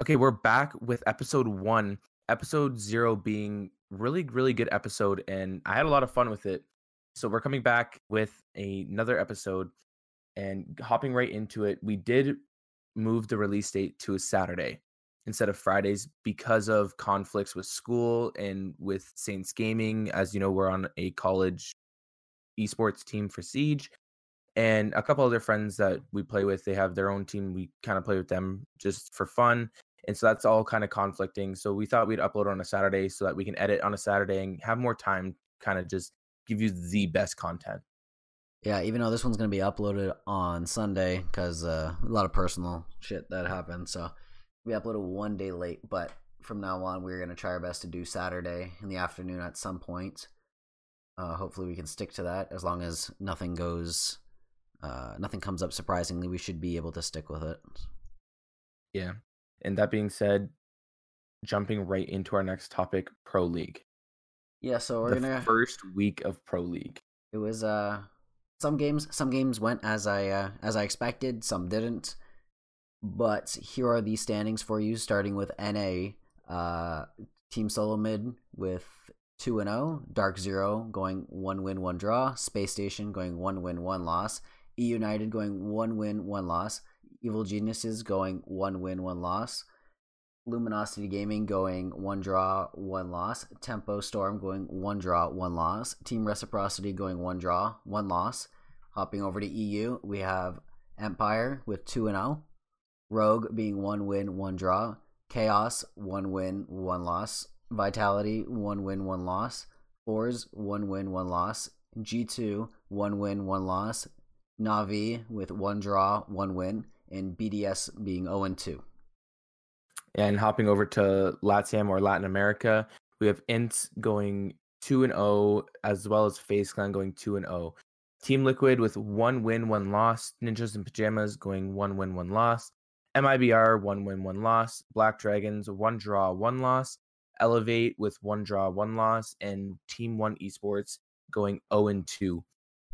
Okay, we're back with episode one. Episode zero being really, really good episode, and I had a lot of fun with it. So we're coming back with a- another episode and hopping right into it. We did move the release date to a Saturday instead of Fridays because of conflicts with school and with Saints Gaming. As you know, we're on a college esports team for Siege. And a couple other friends that we play with, they have their own team. We kind of play with them just for fun. And so that's all kind of conflicting. So we thought we'd upload on a Saturday so that we can edit on a Saturday and have more time, kind of just give you the best content. Yeah, even though this one's gonna be uploaded on Sunday because uh, a lot of personal shit that happened, so we uploaded one day late. But from now on, we're gonna try our best to do Saturday in the afternoon at some point. Uh, hopefully, we can stick to that as long as nothing goes, uh, nothing comes up surprisingly. We should be able to stick with it. Yeah. And that being said, jumping right into our next topic, Pro League. Yeah, so we're the gonna. first week of Pro League. It was uh some games some games went as I uh, as I expected, some didn't. But here are the standings for you starting with NA uh Team Solo Mid with 2 and 0, Dark Zero going 1 win 1 draw, Space Station going 1 win 1 loss, E United going 1 win 1 loss, Evil Geniuses going 1 win 1 loss. Luminosity Gaming going one draw, one loss. Tempo Storm going one draw, one loss. Team Reciprocity going one draw, one loss. Hopping over to EU, we have Empire with 2 and 0. Rogue being one win, one draw. Chaos, one win, one loss. Vitality, one win, one loss. forZe, one win, one loss. G2, one win, one loss. Navi with one draw, one win. And BDS being 0 and 2. And hopping over to LATAM or Latin America, we have Int going 2 and 0, as well as FaZe Clan going 2 and 0. Team Liquid with one win, one loss. Ninjas in Pajamas going one win, one loss. MIBR, one win, one loss. Black Dragons, one draw, one loss. Elevate with one draw, one loss. And Team One Esports going 0 and 2.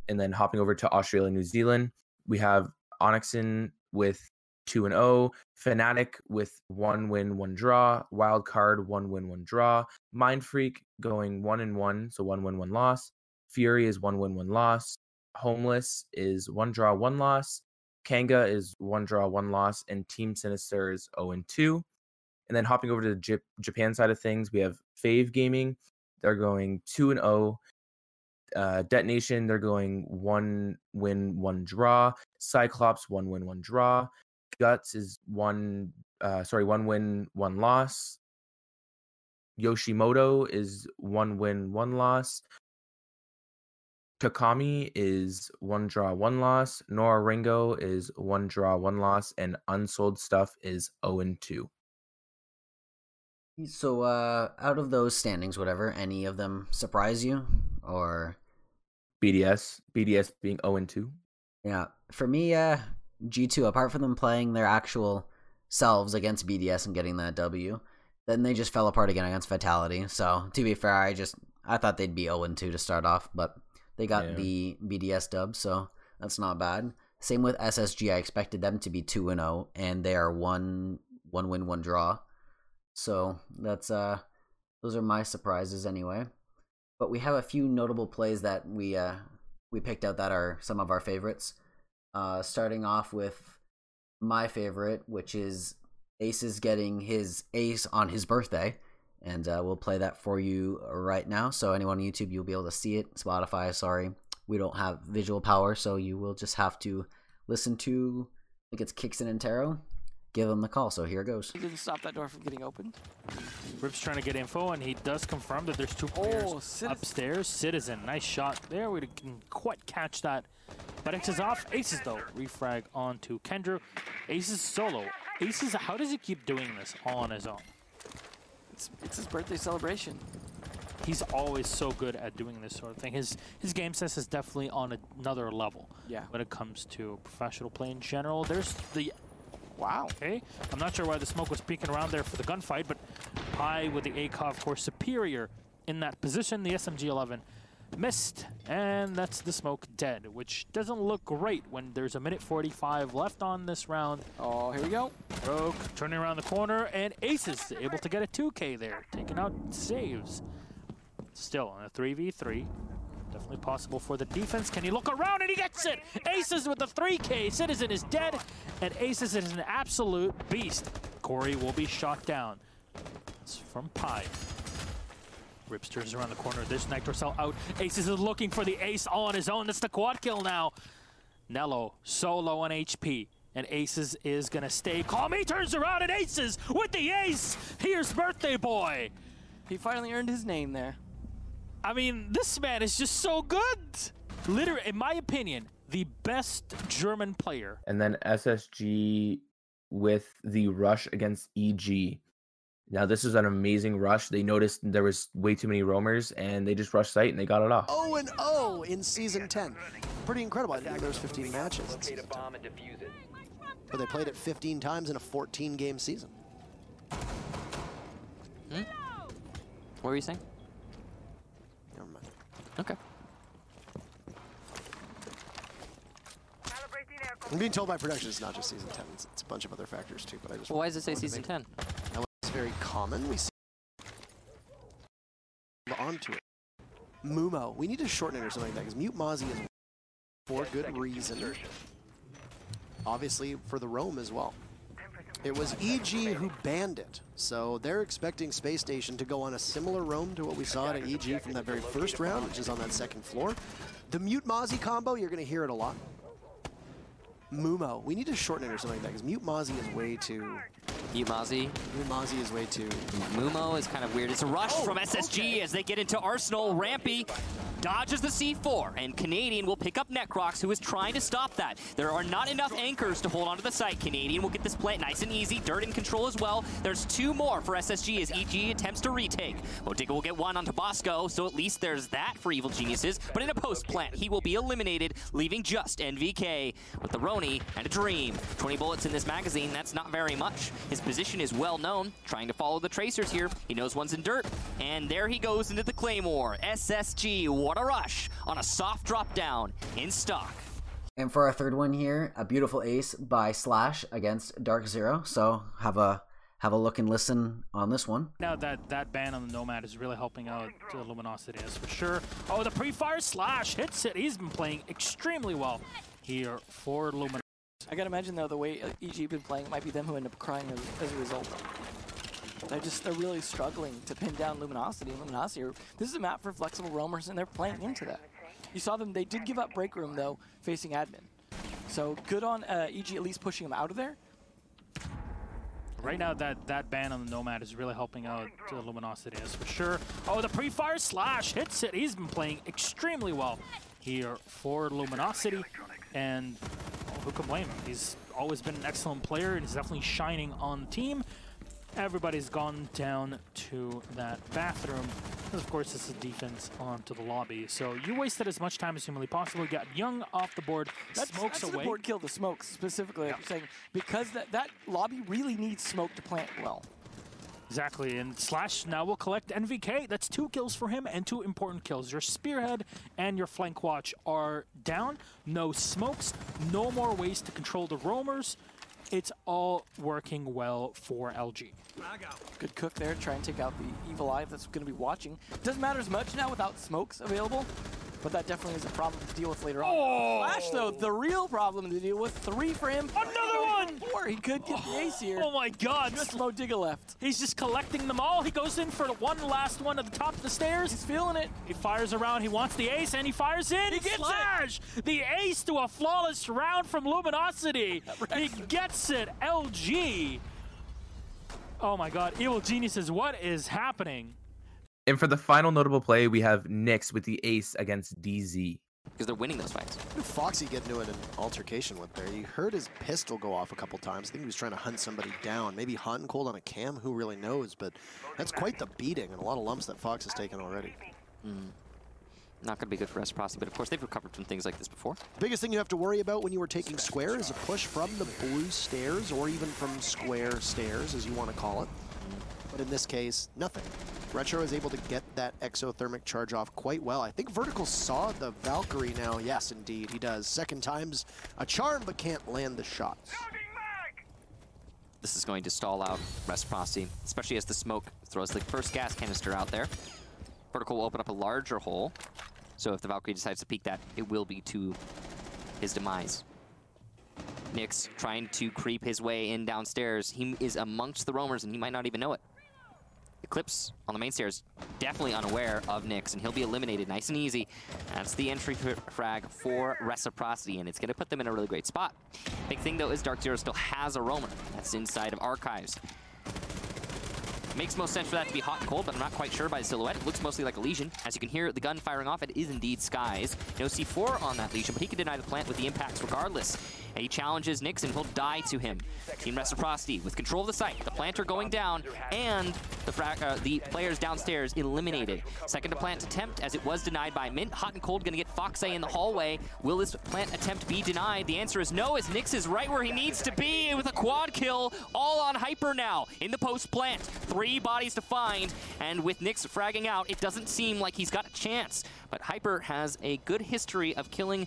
And then hopping over to Australia, New Zealand, we have Onyxin with 2 and 0, Fnatic with one win, one draw, Wild Card one win, one draw, Mind Freak going 1 and 1, so one win, one loss. Fury is one win, one loss. Homeless is one draw, one loss. Kanga is one draw, one loss, and Team Sinister is 0 and 2. And then hopping over to the Jap- Japan side of things, we have FAV Gaming. They're going 2 and 0. Uh, Detonation, they're going one win, one draw. Cyclops, one win, one draw. Guts is one, uh, sorry, one win, one loss. Yoshimoto is one win, one loss. Takami is one draw, one loss. Nora-Rengo is one draw, one loss, and Unsold Stuff is 0 and 2. So, uh, out of those standings, whatever, any of them surprise you? Or, BDS, BDS being 0 and 2. yeah, for me, uh, G2, apart from them playing their actual selves against BDS and getting that W, then they just fell apart again against Fatality. So, to be fair, I just, I thought they'd be 0 and 2 to start off, but they got Yeah. the BDS dub, so that's not bad. Same with SSG, I expected them to be 2 and 0, and they are one, one win, one draw. So, that's, uh, those are my surprises anyway. But we have a few notable plays that we, uh, we picked out that are some of our favorites. Uh, starting off with my favorite, which is Aces getting his ace on his birthday. And uh, we'll play that for you right now. So, anyone on YouTube, you'll be able to see it. Spotify, sorry. We don't have visual power, so you will just have to listen to, I think it's Kicks and Taro. Give him the call. So, here it goes. He didn't stop that door from getting opened. Rip's trying to get info, and he does confirm that there's two oh, players Oh, Citizen. upstairs. Citizen, nice shot there. We didn't quite catch that. But X is off. Aces, though. Refrag onto Kendra. Aces solo. Aces, how does he keep doing this all on his own? It's, it's his birthday celebration. He's always so good at doing this sort of thing. His his game sense is definitely on another level Yeah. when it comes to professional play in general. There's the Wow. Okay, I'm not sure why the smoke was peeking around there for the gunfight, but Pi with the ACOG, of course, superior in that position. The SMG-11 Missed, and that's the smoke dead, which doesn't look great when there's a minute 45 left on this round. Oh, here we go. Rogue turning around the corner, and Aces able to get a 2K there, taking out saves. Still on a 3v3. Definitely possible for the defense. Can he look around and he gets it? Aces with the 3K. Citizen is dead, and Aces is an absolute beast. Corey will be shot down. It's from Pi. Rips turns around the corner. This There's Nitrocell out. Aces is looking for the ace all on his own. That's the quad kill now. Nello solo on HP. And Aces is gonna stay calm. He turns around and Aces with the ace. Here's Birthday Boy. He finally earned his name there. I mean, this man is just so good. Literally, in my opinion, the best German player. And then SSG with the rush against EG. Now this is an amazing rush. They noticed there was way too many roamers, and they just rushed site and they got it off. 0 and 0 in season 10. Pretty incredible. I didn't know there was 15 matches. in season 10. But they played it 15 times in a 14 game season. Hmm? What were you saying? Never mind. Okay. I'm being told by production it's not just season 10. It's, it's a bunch of other factors too. But I just Well, why does it say season 10? Now it's very common. We see onto it. Mumo. We need to shorten it or something like that because Mute Mozzie is for good reason. Obviously for the roam as well. It was EG who banned it, so they're expecting Space Station to go on a similar roam to what we saw at EG from that very first round, which is on that second floor. The Mute Mozzie combo, you're going to hear it a lot. Mumo. We need to shorten it or something like that because Mute Mozzie is way too. Umazi. Mozzie is way too. Mumo is kind of weird. It's a rush oh, from SSG as they get into Arsenal. Rampy dodges the C4, and Canadian will pick up Necrox, who is trying to stop that. There are not enough anchors to hold onto the site. Canadian will get this plant nice and easy. Dirt in control as well. There's two more for SSG as EG attempts to retake. Motiga will get one on Tabasco, so at least there's that for Evil Geniuses. But in a post plant, he will be eliminated, leaving just NVK with the Roni and a Dream. 20 bullets in this magazine, that's not very much. His position is well known, trying to follow the tracers here. He knows one's in dirt, and there he goes into the Claymore. SSG, what a rush on a soft drop down in stock. And for our third one here, a beautiful ace by Slash against Dark Zero. So have a have a look and listen on this one. Now that that ban on the Nomad is really helping out uh, Luminosity, that's for sure. Oh, the pre-fire slash hits it. He's been playing extremely well here for Luminosity. I gotta imagine though the way EG been playing, it might be them who end up crying as, as a result. They're just they're really struggling to pin down Luminosity. And Luminosity, are, this is a map for flexible roamers, and they're playing into that. You saw them; they did give up break room though, facing admin. So good on uh, EG at least pushing them out of there. Right now, that, that ban on the Nomad is really helping out uh, Luminosity, that's for sure. Oh, the pre-fire slash hits it. He's been playing extremely well here for Luminosity, and well, who can blame him? He's always been an excellent player, and he's definitely shining on the team. Everybody's gone down to that bathroom, because of course it's a defense onto the lobby. So you wasted as much time as humanly possible. You got Young off the board, That's, smokes that's away. important kill, the smokes specifically. I'm saying because that that lobby really needs smoke to plant well. Exactly, and Slash now will collect NVK. That's two kills for him and two important kills. Your Spearhead and your Flank Watch are down. No smokes, no more ways to control the roamers. It's all working well for LG. Good cook there, try and take out the evil eye that's going to be watching. Doesn't matter as much now without smokes available, but that definitely is a problem to deal with later on. Oh! Flash, though, the real problem to deal with. Three for him. Another one! Four. He could get the ace here. Oh my god! Just Modiga left. He's just collecting them all. He goes in for one last one at the top of the stairs. He's feeling it. He fires around. He wants the ace, and he fires in. He gets it. The ace to a flawless round from Luminosity. He gets it. LG. Oh my God! Evil geniuses. What is happening? And for the final notable play, we have Nyx with the ace against DZ. Because they're winning those fights. Foxy get into an altercation with there? You heard his pistol go off a couple times. I think he was trying to hunt somebody down. Maybe hot and cold on a cam, who really knows? But that's quite the beating and a lot of lumps that Fox has taken already. Mm-hmm. Not going to be good for Reciprocity, but of course they've recovered from things like this before. The Biggest thing you have to worry about when you were taking square is a push from the blue stairs or even from square stairs, as you want to call it. But in this case, nothing. Retro is able to get that exothermic charge off quite well. I think Vertical saw the Valkyrie now. Yes, indeed, he does. Second time's a charm, but can't land the shots. This is going to stall out Reciprocity, especially as the smoke throws the first gas canister out there. Vertical will open up a larger hole, so if the Valkyrie decides to peek that, it will be to his demise. Nyx trying to creep his way in downstairs. He is amongst the roamers, and he might not even know it. Eclipse on the main stairs, definitely unaware of Nyx, and he'll be eliminated nice and easy. That's the entry frag for Reciprocity, and it's going to put them in a really great spot. Big thing, though, is Dark Zero still has a roamer. That's inside of Archives. Makes most sense for that to be hot and cold, but I'm not quite sure by the silhouette. It looks mostly like a Lesion. As you can hear the gun firing off, it is indeed Skies. No C4 on that Lesion, but he can deny the plant with the impacts regardless. And he challenges Nyx and he'll die to him. Team Reciprocity with control of the site. The planter going down and the, uh, the players downstairs eliminated. Second to plant attempt as it was denied by Mint. Hot and cold gonna get Fox A in the hallway. Will this plant attempt be denied? The answer is no as Nyx is right where he needs to be with a quad kill all on Hyper now in the post plant. Three bodies to find and with Nyx fragging out, it doesn't seem like he's got a chance. But Hyper has a good history of killing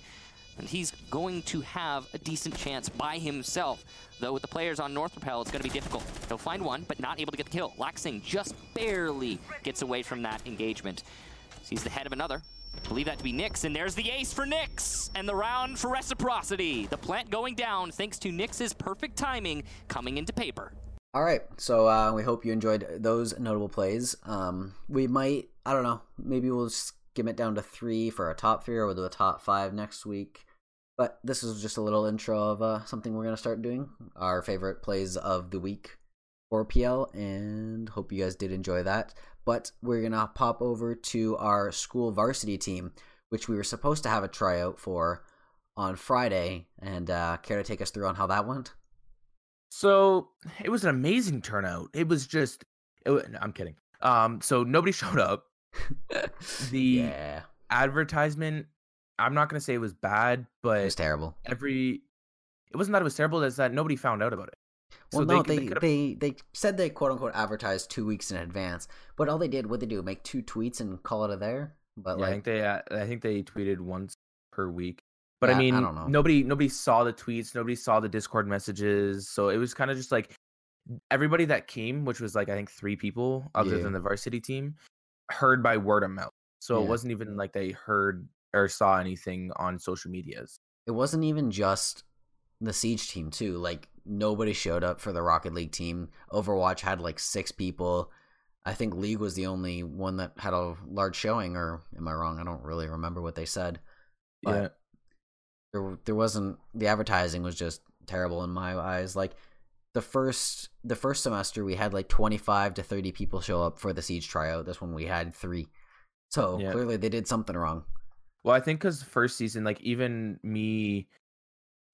and he's going to have a decent chance by himself. Though with the players on North Propel, it's going to be difficult. He'll find one, but not able to get the kill. Laxing just barely gets away from that engagement. Sees the head of another. Believe that to be Nyx, and there's the ace for Nyx, and the round for Reciprocity. The plant going down thanks to Nyx's perfect timing coming into paper. All right, so uh, we hope you enjoyed those notable plays. Um, we might, I don't know, maybe we'll skim it down to three for a top three, or we'll do a top five next week. But this is just a little intro of uh, something we're going to start doing. Our favorite plays of the week for PL, and hope you guys did enjoy that. But we're going to pop over to our school varsity team, which we were supposed to have a tryout for on Friday. And uh, care to take us through on how that went? So it was an amazing turnout. It was just, it, I'm kidding. Um, so nobody showed up. The yeah. advertisement I'm not gonna say it was bad, but it was terrible. Every it wasn't that it was terrible, it's that nobody found out about it. Well, so no, they they, they, they said they quote unquote advertised two weeks in advance, but all they did, what they do, make two tweets and call it a there. But yeah, like, I think they uh, I think they tweeted once per week. But yeah, I mean, I nobody nobody saw the tweets, nobody saw the Discord messages, so it was kind of just like everybody that came, which was like I think three people other yeah. than the varsity team, heard by word of mouth. So yeah. it wasn't even like they heard or saw anything on social medias. It wasn't even just the Siege team too. Like nobody showed up for the Rocket League team. Overwatch had like six people. I think League was the only one that had a large showing, or am I wrong? I don't really remember what they said. But yeah. There, there wasn't the advertising was just terrible in my eyes. Like the first the first semester we had like 25 to 30 people show up for the siege tryout this one we had three so yeah. clearly they did something wrong well, I think because first season, like even me,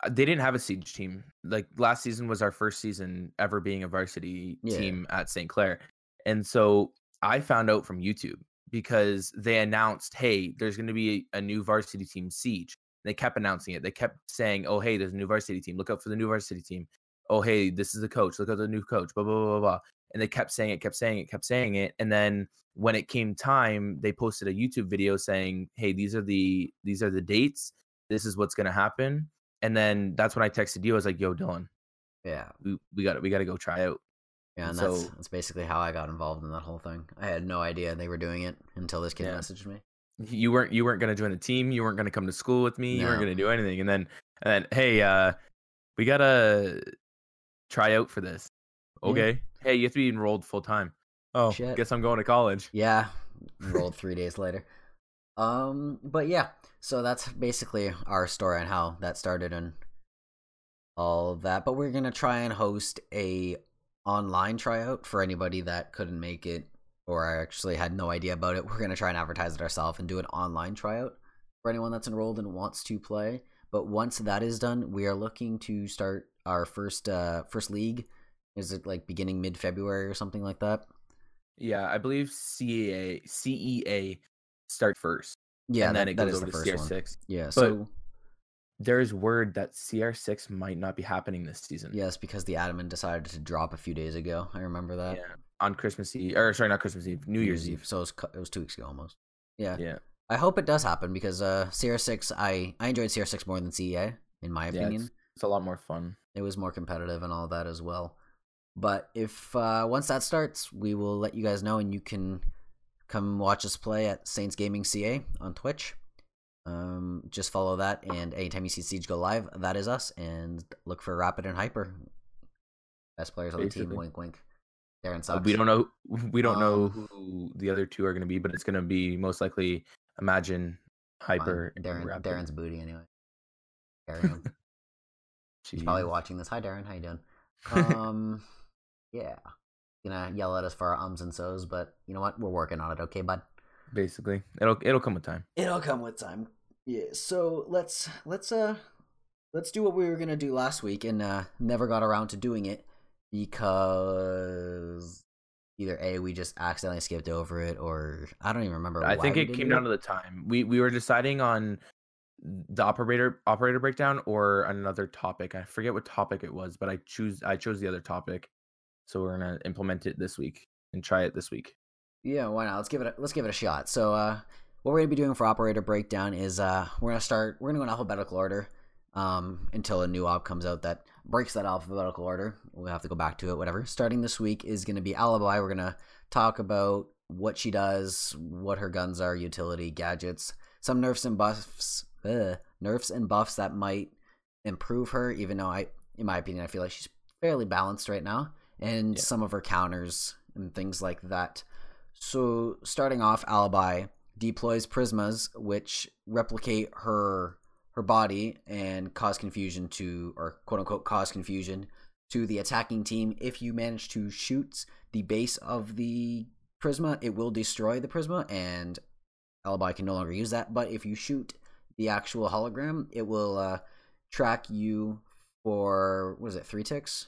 uh, they didn't have a siege team. Like last season was our first season ever being a varsity yeah. team at St. Clair, and so I found out from YouTube because they announced, "Hey, there's going to be a new varsity team, Siege." They kept announcing it. They kept saying, "Oh, hey, there's a new varsity team. Look out for the new varsity team." Oh, hey, this is the coach. Look at the new coach. Blah blah blah blah. blah. And they kept saying it, kept saying it, kept saying it, and then when it came time, they posted a YouTube video saying, "Hey, these are the these are the dates. This is what's gonna happen." And then that's when I texted you. I was like, "Yo, Dylan, yeah, we, we got to we got to go try out." Yeah, and, and that's that's basically how I got involved in that whole thing. I had no idea they were doing it until this kid yeah. messaged me. You weren't you weren't gonna join the team. You weren't gonna come to school with me. No. You weren't gonna do anything. And then and then hey, uh, we gotta try out for this. Okay. Yeah. Hey, you have to be enrolled full time. Oh, Shit. guess I'm going to college. Yeah, rolled three days later. Um, but yeah, so that's basically our story on how that started and all of that. But we're gonna try and host a online tryout for anybody that couldn't make it or actually had no idea about it. We're gonna try and advertise it ourselves and do an online tryout for anyone that's enrolled and wants to play. But once that is done, we are looking to start our first uh first league. Is it like beginning mid February or something like that? Yeah, I believe CEA CEA start first. Yeah, and that, then it goes over to CR6. One. Yeah, but so there's word that CR6 might not be happening this season. Yes, because the admin decided to drop a few days ago. I remember that. Yeah. on Christmas Eve, or sorry, not Christmas Eve, New Year's Eve. So it was, it was two weeks ago almost. Yeah. Yeah, I hope it does happen because uh, CR6, I, I enjoyed CR6 more than CEA, in my opinion. it's, it's a lot more fun. it was more competitive and all that as well. But if uh, once that starts, we will let you guys know, and you can come watch us play at Saints Gaming CA on Twitch. Um, just follow that, and anytime you see Siege go live, that is us. And look for Rapid and Hyper, best players on the team. Wink, wink. Darren Uh, sucks. we don't know. We don't know Um, who the other two are going to be, but it's going to be most likely Imagine, Hyper, Darren. Darren's booty anyway. Carry him. He's probably watching this. Hi, Darren. How you doing? Um, yeah. Gonna yell at us for our ums and so's, but you know what? We're working on it. Okay, bud. Basically, it'll it'll come with time. It'll come with time. Yeah. So let's let's uh let's do what we were gonna do last week and uh never got around to doing it because either a we just accidentally skipped over it or I don't even remember. I think it came do down to the time. We we were deciding on the operator operator breakdown or another topic. I forget what topic it was, but I choose I chose the other topic. So we're gonna implement it this week and try it this week. Yeah, why not? Let's give it a, let's give it a shot. So uh what we're gonna be doing for operator breakdown is uh we're gonna start we're gonna go in alphabetical order um until a new op comes out that breaks that alphabetical order. We'll have to go back to it, whatever. Starting this week is gonna be alibi. We're gonna talk about what she does, what her guns are, utility, gadgets, some nerfs and buffs nerfs and buffs that might improve her, even though I in my opinion I feel like she's fairly balanced right now. And Yeah. some of her counters and things like that. So, starting off, Alibi deploys prismas, which replicate her her body and cause confusion to, or quote unquote, cause confusion to the attacking team. If you manage to shoot the base of the prisma, it will destroy the prisma, and Alibi can no longer use that. But if you shoot the actual hologram, it will uh, track you for what is it, three ticks?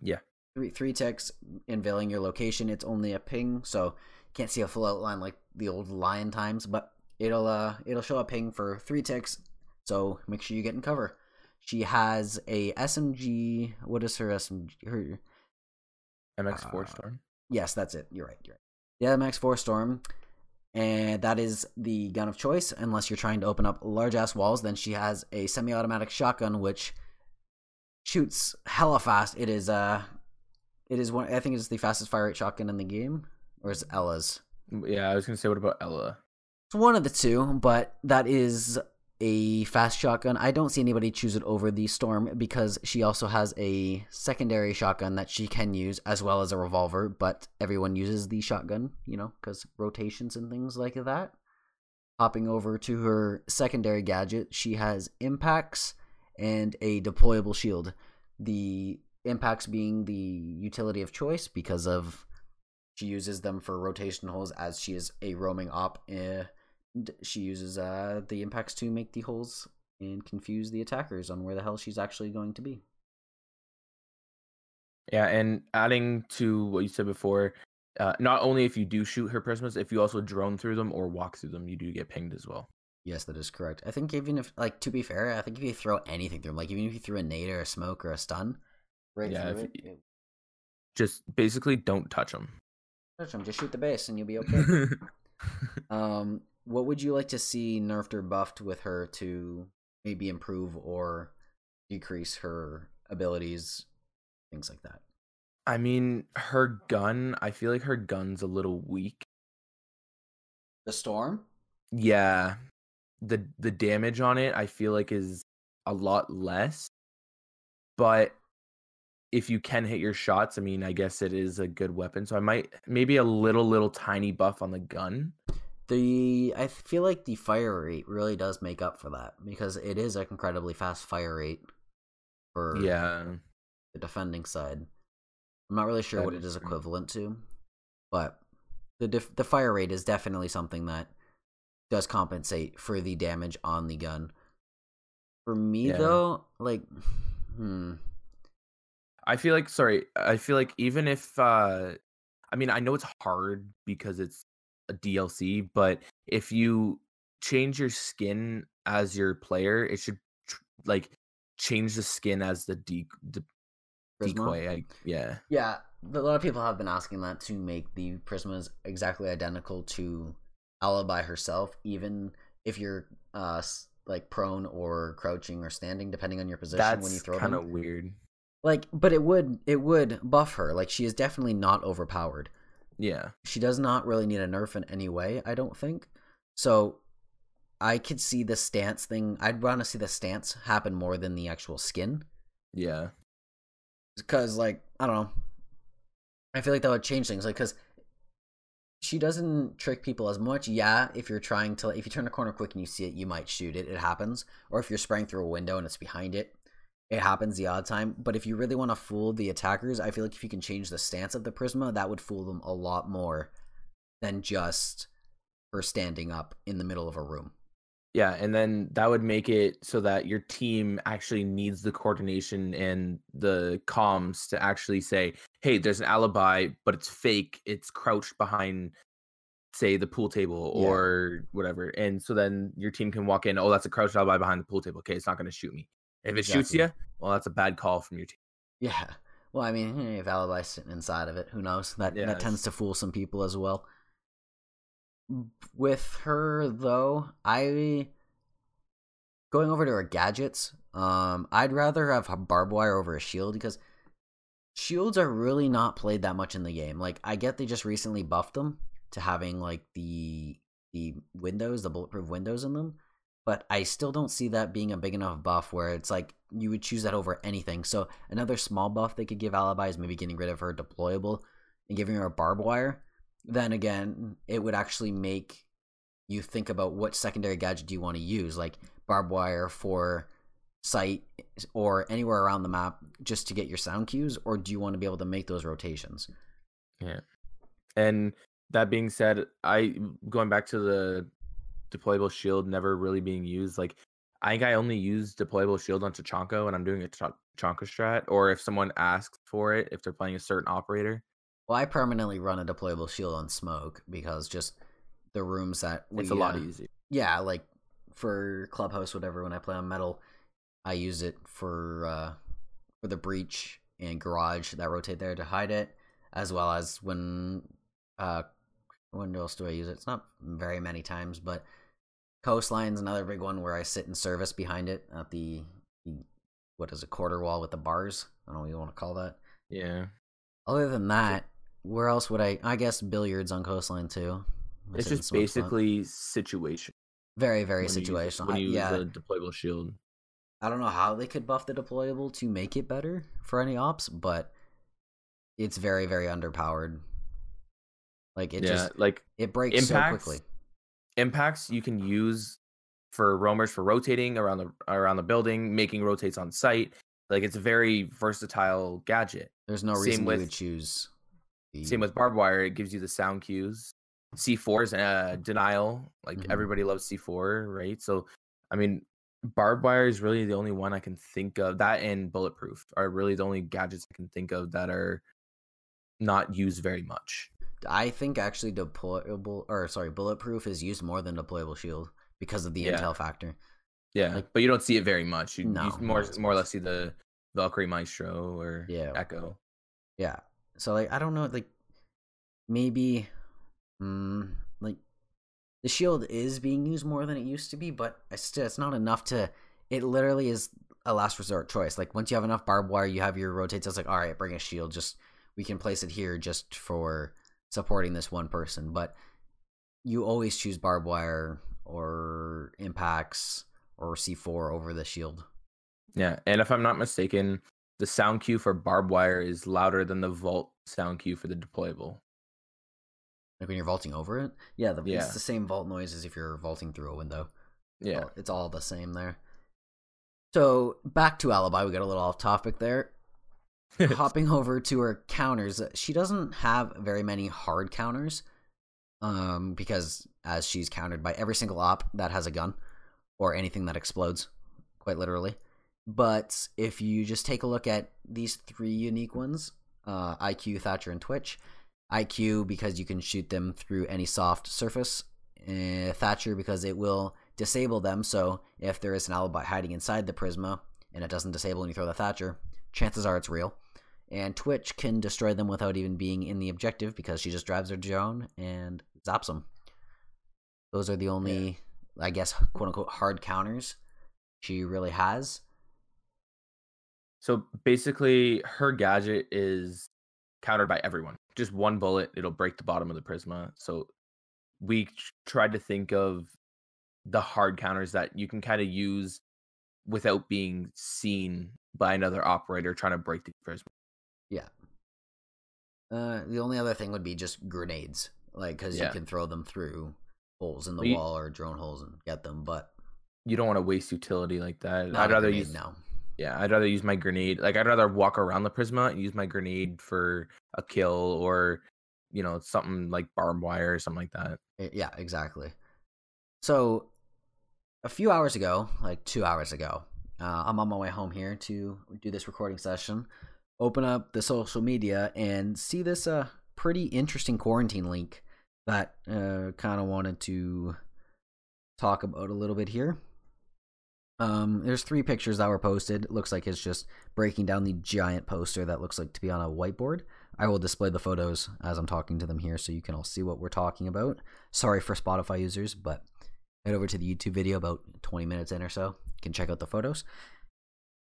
Yeah. three three ticks unveiling your location. It's only a ping, so you can't see a full outline like the old lion times, but it'll uh it'll show a ping for three ticks. So make sure you get in cover. She has a SMG. What is her SMG? Her MX4 Uh, Storm. yes, that's it. You're right. You're right. Yeah, the MX4 Storm, and that is the gun of choice. Unless you're trying to open up large ass walls, then she has a semi-automatic shotgun which shoots hella fast. It is uh, it is one. I think it's the fastest fire rate shotgun in the game, or is it Ela's? Yeah, I was gonna say what about Ella? It's one of the two, but that is a fast shotgun. I don't see anybody choose it over the Storm because she also has a secondary shotgun that she can use as well as a revolver, but everyone uses the shotgun, you know, because rotations and things like that. Hopping over to her secondary gadget, she has impacts and a deployable shield. The impacts being the utility of choice because of she uses them for rotation holes as she is a roaming op. D- she uses uh, the impacts to make the holes and confuse the attackers on where the hell she's actually going to be. Yeah, and adding to what you said before, uh, not only if you do shoot her prismas, if you also drone through them or walk through them, you do get pinged as well. Yes, that is correct. I think even if, like, to be fair, I think if you throw anything through them, like even if you threw a nade or a smoke or a stun, right Yeah, through it, Just basically don't touch them. touch 'em, just shoot the base and you'll be okay. um, what would you like to see nerfed or buffed with her to maybe improve or decrease her abilities, things like that? I mean, her gun, I feel like her gun's a little weak. The storm. Yeah. The the damage on it I feel like is a lot less. But if you can hit your shots, I mean, I guess it is a good weapon. So I might maybe a little little tiny buff on the gun. The I feel like the fire rate really does make up for that because it is an incredibly fast fire rate for Yeah. the defending side. I'm not really sure That what it is is true. equivalent to, but the def- the fire rate is definitely something that does compensate for the damage on the gun. For me Yeah. though, like hmm, I feel like sorry, I feel like even if uh I mean, I know it's hard because it's a DLC, but if you change your skin as your player, it should tr- like change the skin as the de- de- decoy. I, yeah. Yeah, a lot of people have been asking that to make the Prismas exactly identical to Alibi herself, even if you're uh like prone or crouching or standing, depending on your position That's when you throw kind of weird. Like, but it would it would buff her. Like she is definitely not overpowered. Yeah. She does not really need a nerf in any way, I don't think. So I could see the stance thing. I'd want to see the stance happen more than the actual skin. Yeah. Because, like, I don't know. I feel like that would change things. Like, because she doesn't trick people as much. Yeah, if you're trying to, if you turn a corner quick and you see it, you might shoot it. It happens. Or if you're spraying through a window and it's behind it, it happens the odd time. But if you really want to fool the attackers, I feel like if you can change the stance of the Prisma, that would fool them a lot more than just her standing up in the middle of a room. Yeah, and then that would make it so that your team actually needs the coordination and the comms to actually say, "Hey, there's an alibi, but it's fake. It's crouched behind, say, the pool table Yeah. or whatever." And so then your team can walk in. Oh, that's a crouched alibi behind the pool table. Okay, it's not going to shoot me. If it shoots you, well, that's a bad call from your team. Yeah. Well, I mean, if Alibi's sitting inside of it, who knows? That Yeah, that it's- tends to fool some people as well. With her though, I going over to her gadgets. Um, I'd rather have a barbed wire over a shield because shields are really not played that much in the game. Like, I get they just recently buffed them to having like the the windows, the bulletproof windows in them, but I still don't see that being a big enough buff where it's like you would choose that over anything. So another small buff they could give Alibi is maybe getting rid of her deployable and giving her a barbed wire. Then again, it would actually make you think about what secondary gadget do you want to use, like barbed wire for sight or anywhere around the map just to get your sound cues, or do you want to be able to make those rotations? Yeah. And that being said, I going back to the deployable shield never really being used. Like I think I only use deployable shield on Tachanka when I'm doing a Tach- Tachanka strat, or if someone asks for it, if they're playing a certain operator. Well, I permanently run a deployable shield on smoke because just the rooms that we, It's a lot uh, easier. yeah, like for clubhouse, whatever. When I play on metal, I use it for uh for the breach and garage that rotate there to hide it, as well as when uh when else do I use it? It's not very many times, but coastline's another big one where I sit in service behind it at the, the what is a quarter wall with the bars. I don't know what you want to call that. Yeah. Other than that, where else would I? I guess billiards on coastline too. I It's just basically situation. very very when you situational. When I- you use yeah, a deployable shield. I don't know how they could buff the deployable to make it better for any ops, but it's very very underpowered. Like it yeah, just like it breaks so quickly. Impacts you can use for roamers for rotating around the around the building, making rotates on site. Like it's a very versatile gadget. There's no same reason with- you would choose. The, Same with barbed wire, it gives you the sound cues. C4's uh, denial. Like Mhm. everybody loves C4, right? So, I mean, barbed wire is really the only one I can think of. That and bulletproof are really the only gadgets I can think of that are not used very much. I think actually deployable or sorry, bulletproof is used more than deployable shield because of the Yeah. intel factor. Yeah, Like- but you don't see it very much. You, No, you more more or less see the Valkyrie Maestro or Yeah. Echo. Yeah. So like I don't know like maybe mm, like the shield is being used more than it used to be, but I still it's not enough to it literally is a last resort choice. Like once you have enough barbed wire, you have your rotates, it's like all right, bring a shield just we can place it here just for supporting this one person, but you always choose barbed wire or impacts or C4 over the shield. Yeah, and if I'm not mistaken, the sound cue for barbed wire is louder than the vault sound cue for the deployable. Like when you're vaulting over it? Yeah, the, Yeah. it's the same vault noise as if you're vaulting through a window. Yeah. It's all the same there. So back to Alibi, we got a little off topic there. Hopping over to her counters, she doesn't have very many hard counters, um, because as she's countered by every single op that has a gun or anything that explodes, quite literally. But if you just take a look at these three unique ones, uh, IQ, Thatcher, and Twitch, IQ because you can shoot them through any soft surface, uh, Thatcher because it will disable them. So if there is an alibi hiding inside the Prisma and it doesn't disable when you throw the Thatcher, chances are it's real. And Twitch can destroy them without even being in the objective because she just drives her drone and zaps them. Those are the only, I guess, quote unquote, hard counters she really has. So basically, her gadget is countered by everyone. Just one bullet, it'll break the bottom of the Prisma. So we tried to think of the hard counters that you can kind of use without being seen by another operator trying to break the Prisma. Yeah. Uh, the only other thing would be just grenades, like because you can throw them through holes in the you- wall or drone holes and get them. But You don't want to waste utility like that. I'd rather grenade, use no. yeah, I'd rather use my grenade. Like I'd rather walk around the Prisma and use my grenade for a kill or you know something like barbed wire or something like that. Eh, Yeah, exactly. So, a few hours ago, like two hours ago, uh, I'm on my way home here to do this recording session. Open up the social media and see this uh pretty interesting quarantine link that uh kind of wanted to talk about a little bit here. Um, there's three pictures that were posted. It looks like it's just breaking down the giant poster that looks like to be on a whiteboard. I will display the photos as I'm talking to them here so you can all see what we're talking about. Sorry for Spotify users, but head over to the YouTube video about 20 minutes in or so. You can check out the photos.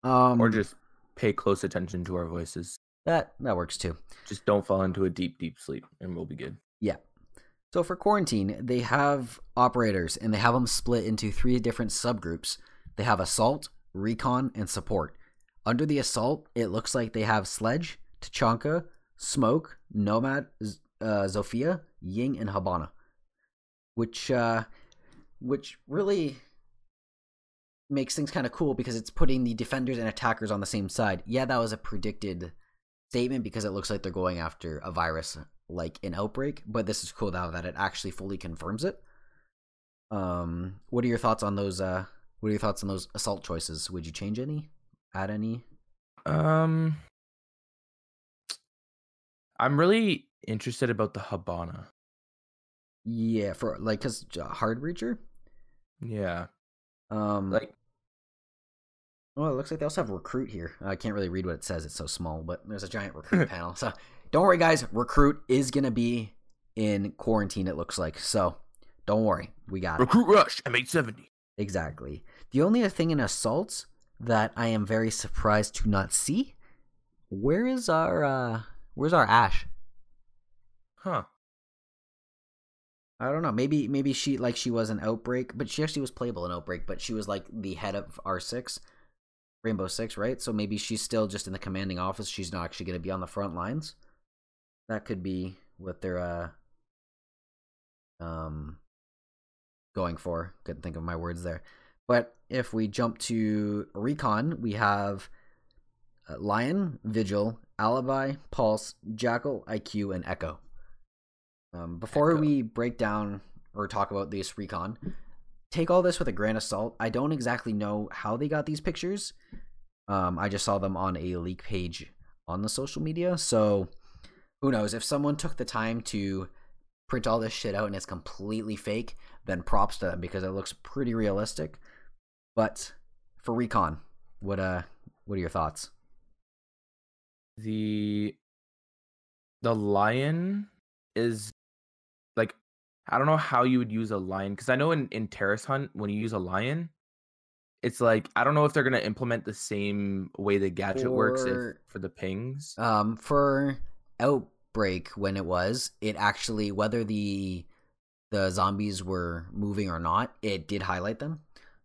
Um, or just pay close attention to our voices. that that works too. Just don't fall into a deep, deep sleep, and we'll be good. Yeah. So for quarantine, they have operators and they have them split into three different subgroups. They have assault, recon, and support. Under the assault, it looks like they have Sledge, Tachanka, Smoke, Nomad, uh, Zofia, Ying, and Hibana. Which uh which really makes things kind of cool because it's putting the defenders and attackers on the same side. Yeah, that was a predicted statement because it looks like they're going after a virus like an outbreak, but this is cool now that it actually fully confirms it. Um, what are your thoughts on those? Uh, what are your thoughts on those assault choices? Would you change any? Add any? Um, I'm really interested about the Hibana. Yeah, for like because hard reacher. Yeah, Um, like oh, it looks like they also have recruit here. I can't really read what it says; it's so small. But there's a giant recruit panel. So don't worry, guys. Recruit is gonna be in quarantine. It looks like so. Don't worry, we got it. recruit rush M870. Exactly. The only other thing in assaults that I am very surprised to not see, where is our uh where's our Ash? Huh? I don't know. Maybe maybe she like she was an outbreak, but she actually was playable in outbreak, but she was like the head of R six, Rainbow Six, right? So maybe she's still just in the commanding office. She's not actually going to be on the front lines. That could be what they're uh um going for. Couldn't think of my words there. But if we jump to recon, we have uh, Lion, Vigil, Alibi, Pulse, Jackal, IQ, and Echo. Um, before Echo. we break down or talk about this recon, take all this with a grain of salt. I don't exactly know how they got these pictures. Um, I just saw them on a leak page on the social media. So who knows? If someone took the time to print all this shit out and it's completely fake, then props to them because it looks pretty realistic. But for recon, what uh, what are your thoughts? The the lion is like I don't know how you would use a lion because I know in in Terrace Hunt when you use a lion, it's like I don't know if they're gonna implement the same way the gadget works if, For- for the pings. Um, for outbreak when it was, it actually whether the the zombies were moving or not, it did highlight them.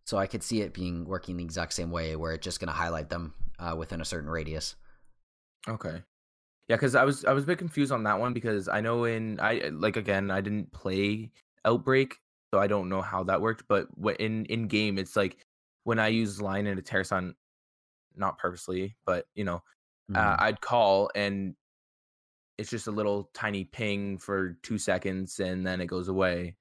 So I could see it being working the exact same way, where it's just gonna highlight them uh, within a certain radius. Okay. Yeah, because I was I was a bit confused on that one because I know in I like again I didn't play Outbreak, so I don't know how that worked. But in in game, it's like when I use line and a Terrasan, not purposely, but you know, Mhm. uh, I'd call and it's just a little tiny ping for two seconds and then it goes away,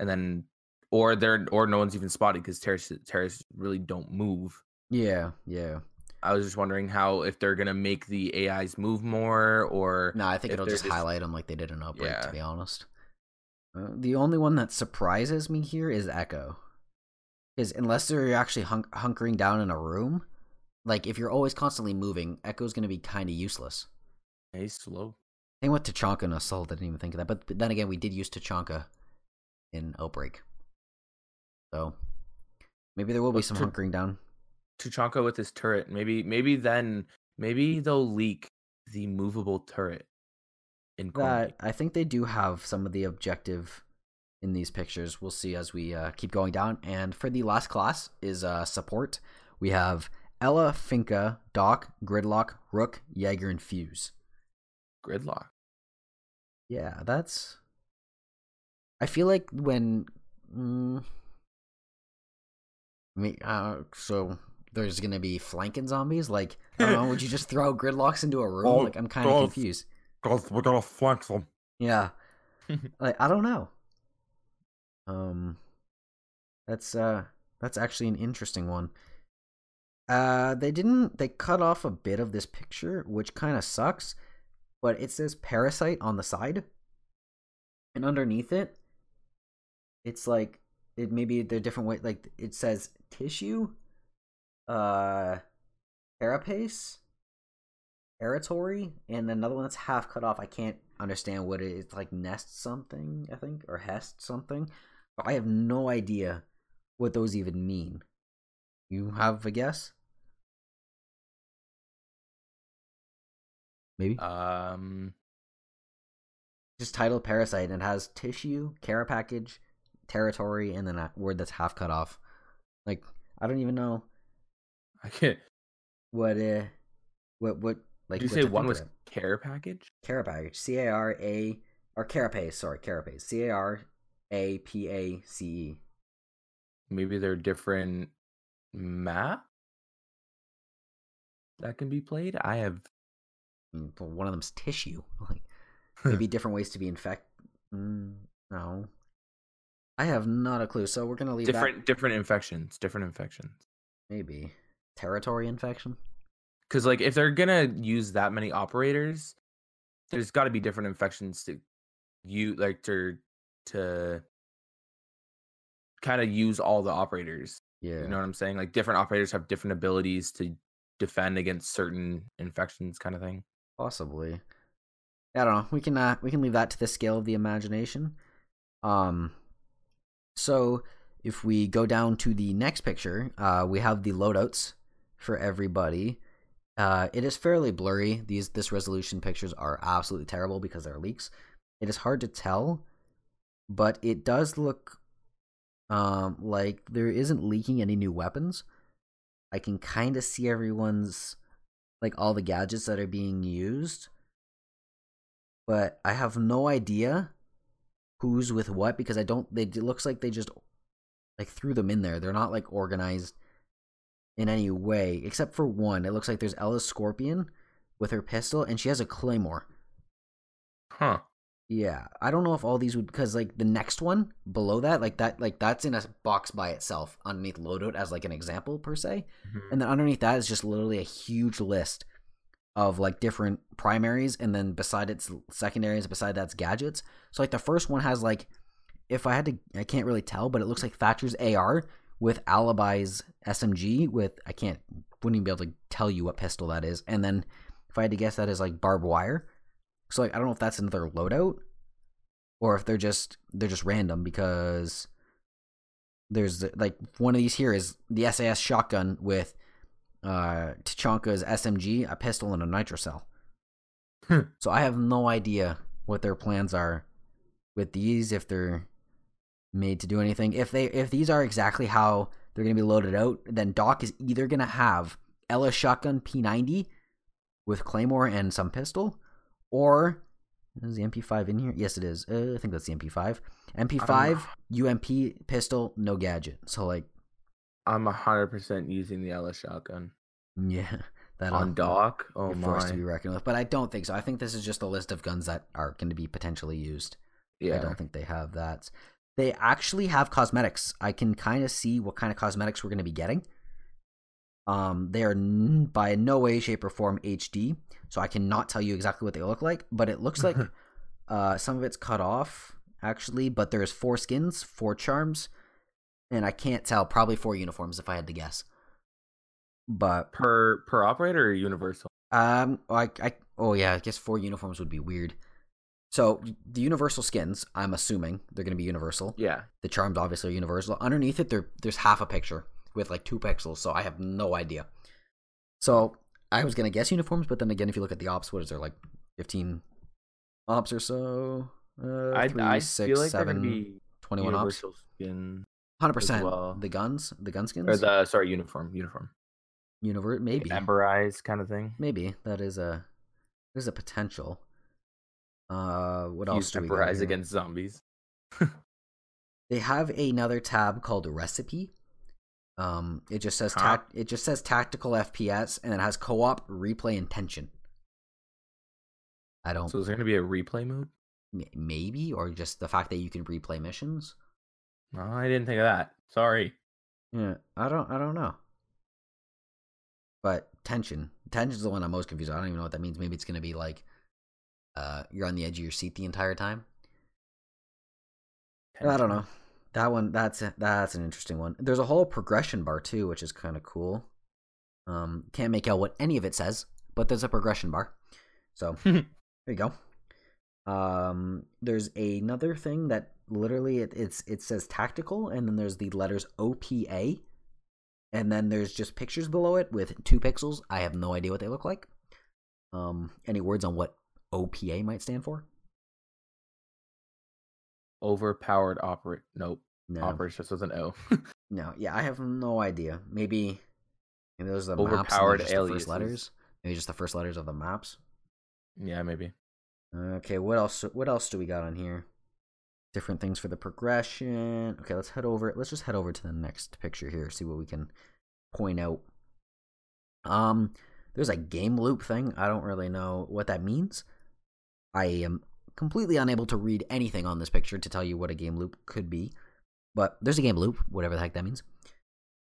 and then or there or no one's even spotted because terrace terrace really don't move. yeah, yeah. I was just wondering how if they're gonna make the AIs move more or No, I think it'll they're just, highlight them like they did in Outbreak. To be honest, uh, the only one that surprises me here is Echo, because unless they're actually hunk- hunkering down in a room, like if you're always constantly moving, Echo's going to be kind of useless. Yeah, he's slow. Same with Tachanka and Assault. I didn't even think of that. But, but then again, we did use Tachanka in Outbreak. So maybe there will be Well, some T- hunkering down. Tachanka with his turret. Maybe maybe then maybe they'll leak the movable turret in That. I think they do have some of the objective in these pictures. We'll see as we uh, keep going down. And for the last class is uh, support. We have Ela, Finka, Doc, Gridlock, Rook, Jaeger, and Fuse. Gridlock. Yeah, that's. I feel like when. Mm, I mean, uh, so there's gonna be flanking zombies. Like, I don't know. would you just throw gridlocks into a room? Oh, like, I'm kind of confused. Guys, we're gonna flank them. Yeah, like I don't know. Um, that's uh, that's actually an interesting one. Uh, they didn't. They cut off a bit of this picture, which kind of sucks. But it says parasite on the side, and underneath it, it's like it maybe they're different way. Like it says tissue, uh, carapace, territory, and another one that's half cut off. I can't understand what it is. It's like nest something, I think, or hest something. But I have no idea what those even mean. You have a guess? Maybe. Um, just titled parasite and it has tissue, care package, territory, and then a word that's half cut off. Like I don't even know I can't. what uh what what like Did you what say one was care package? care package? C A R A or carapace, sorry, carapace. C A R A P A C E. Maybe they're different map that can be played. I have Mm, One of them's tissue. Like maybe different ways to be infect. Mm, no, I have not a clue. So we're gonna leave different different infections. Different infections. maybe territory infection. Because like if they're gonna use that many operators, there's got to be different infections to you like to to kind of use all the operators. Yeah. You know what I'm saying? Like different operators have different abilities to defend against certain infections, kind of thing. Possibly. I don't know. We can uh, we can leave that to the scale of the imagination. Um so if we go down to the next picture, uh we have the loadouts for everybody. Uh it is fairly blurry. These this resolution pictures are absolutely terrible because they're leaks. It is hard to tell, but it does look um like there isn't leaking any new weapons. I can kind of see everyone's like all the gadgets that are being used but i have no idea who's with what because i don't they it looks like they just like threw them in there they're not like organized in any way except for one. It looks like there's Ela's scorpion with her pistol and she has a claymore. Huh. yeah i don't know if all these would because like the next one below that like that like that's in a box by itself underneath loadout as like an example per se. Mm-hmm. And then underneath that is just literally a huge list of like different primaries and then beside it's secondaries beside that's gadgets. So like the first one has like if i had to i can't really tell but it looks like thatcher's ar with alibi's smg with i can't wouldn't even be able to tell you what pistol that is and then if i had to guess that is like barbed wire so like i don't know if that's another loadout or if they're just they're just random because there's like one of these here is the SAS shotgun with uh Tachanka's SMG, a pistol, and a nitrocell. Hmm. so I have no idea what their plans are with these, if they're made to do anything. If they if these are exactly how they're gonna be loaded out, then Doc is either gonna have Ela shotgun P90 with Claymore and some pistol, or is the MP5 in here? Yes, it is. Uh, I think that's the MP5. MP5, UMP pistol, no gadget. So like, I'm hundred percent using the Ela shotgun yeah, that on Doc. Oh you're forced to be reckoned with. But I don't think so. I think this is just a list of guns that are going to be potentially used. Yeah, I don't think they have that. They actually have cosmetics. I can kind of see what kind of cosmetics we're going to be getting. Um, they are n- by no way, shape, or form HD, so I cannot tell you exactly what they look like. But it looks like uh, some of it's cut off actually. But there's four skins, four charms, and I can't tell. Probably four uniforms if I had to guess. but per per operator or universal? um, I, I oh yeah, I guess four uniforms would be weird. So the universal skins, I'm assuming they're going to be universal. Yeah. The charms obviously are universal. Underneath it, there there's half a picture with like two pixels, so I have no idea. So I was gonna guess uniforms, but then again, if you look at the ops, what is there like 15 ops or so? Uh, I three, I six, feel like seven, be 21 ops. universal skin Hundred percent. well. The guns, the gun skins, or the sorry uniform uniform universe, maybe, ember eyes kind of thing. maybe that is a there's a potential. Uh, what else Use do we ember got eyes here? against zombies. They have another tab called recipe. Um, it just says Huh? tac- it just says tactical FPS, and it has co-op, replay, and tension. I don't So is there gonna be a replay mode? maybe or just the fact that you can replay missions. No, I didn't think of that. Sorry. Yeah, I don't I don't know. But tension, tension is the one I'm most confused. I don't even know what that means. Maybe it's gonna be like, uh, you're on the edge of your seat the entire time. I don't know. That one, that's that's an interesting one. There's a whole progression bar too, which is kind of cool. Um, can't make out what any of it says, but there's a progression bar. So there you go. Um, there's another thing that literally it, it's it says tactical, and then there's the letters OPA, and then there's just pictures below it with two pixels. I have no idea what they look like. Um, any words on what OPA might stand for? Overpowered operate. Nope. No. Operates just with an O. No, yeah, I have no idea. Maybe, maybe those are the Overpowered just the first letters. Maybe just the first letters of the maps. yeah, maybe. Okay, what else? What else do we got on here? Different things for the progression. Okay, let's head over. Let's just head over to the next picture here. See what we can point out. Um, there's a game loop thing. I don't really know what that means. I am completely unable to read anything on this picture to tell you what a game loop could be. But there's a game loop, whatever the heck that means.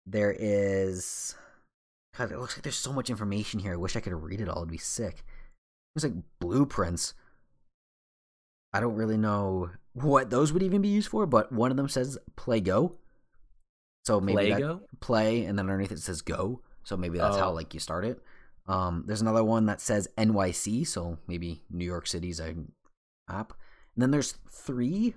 There is. God, it looks like there's so much information here. I wish I could read it all. It'd be sick. There's like blueprints. I don't really know what those would even be used for, but one of them says play go. So maybe that- Lego. play and then underneath it says go. So maybe that's how Oh. like you start it. Um, there's another one that says NYC, so maybe New York City's a app. And then there's three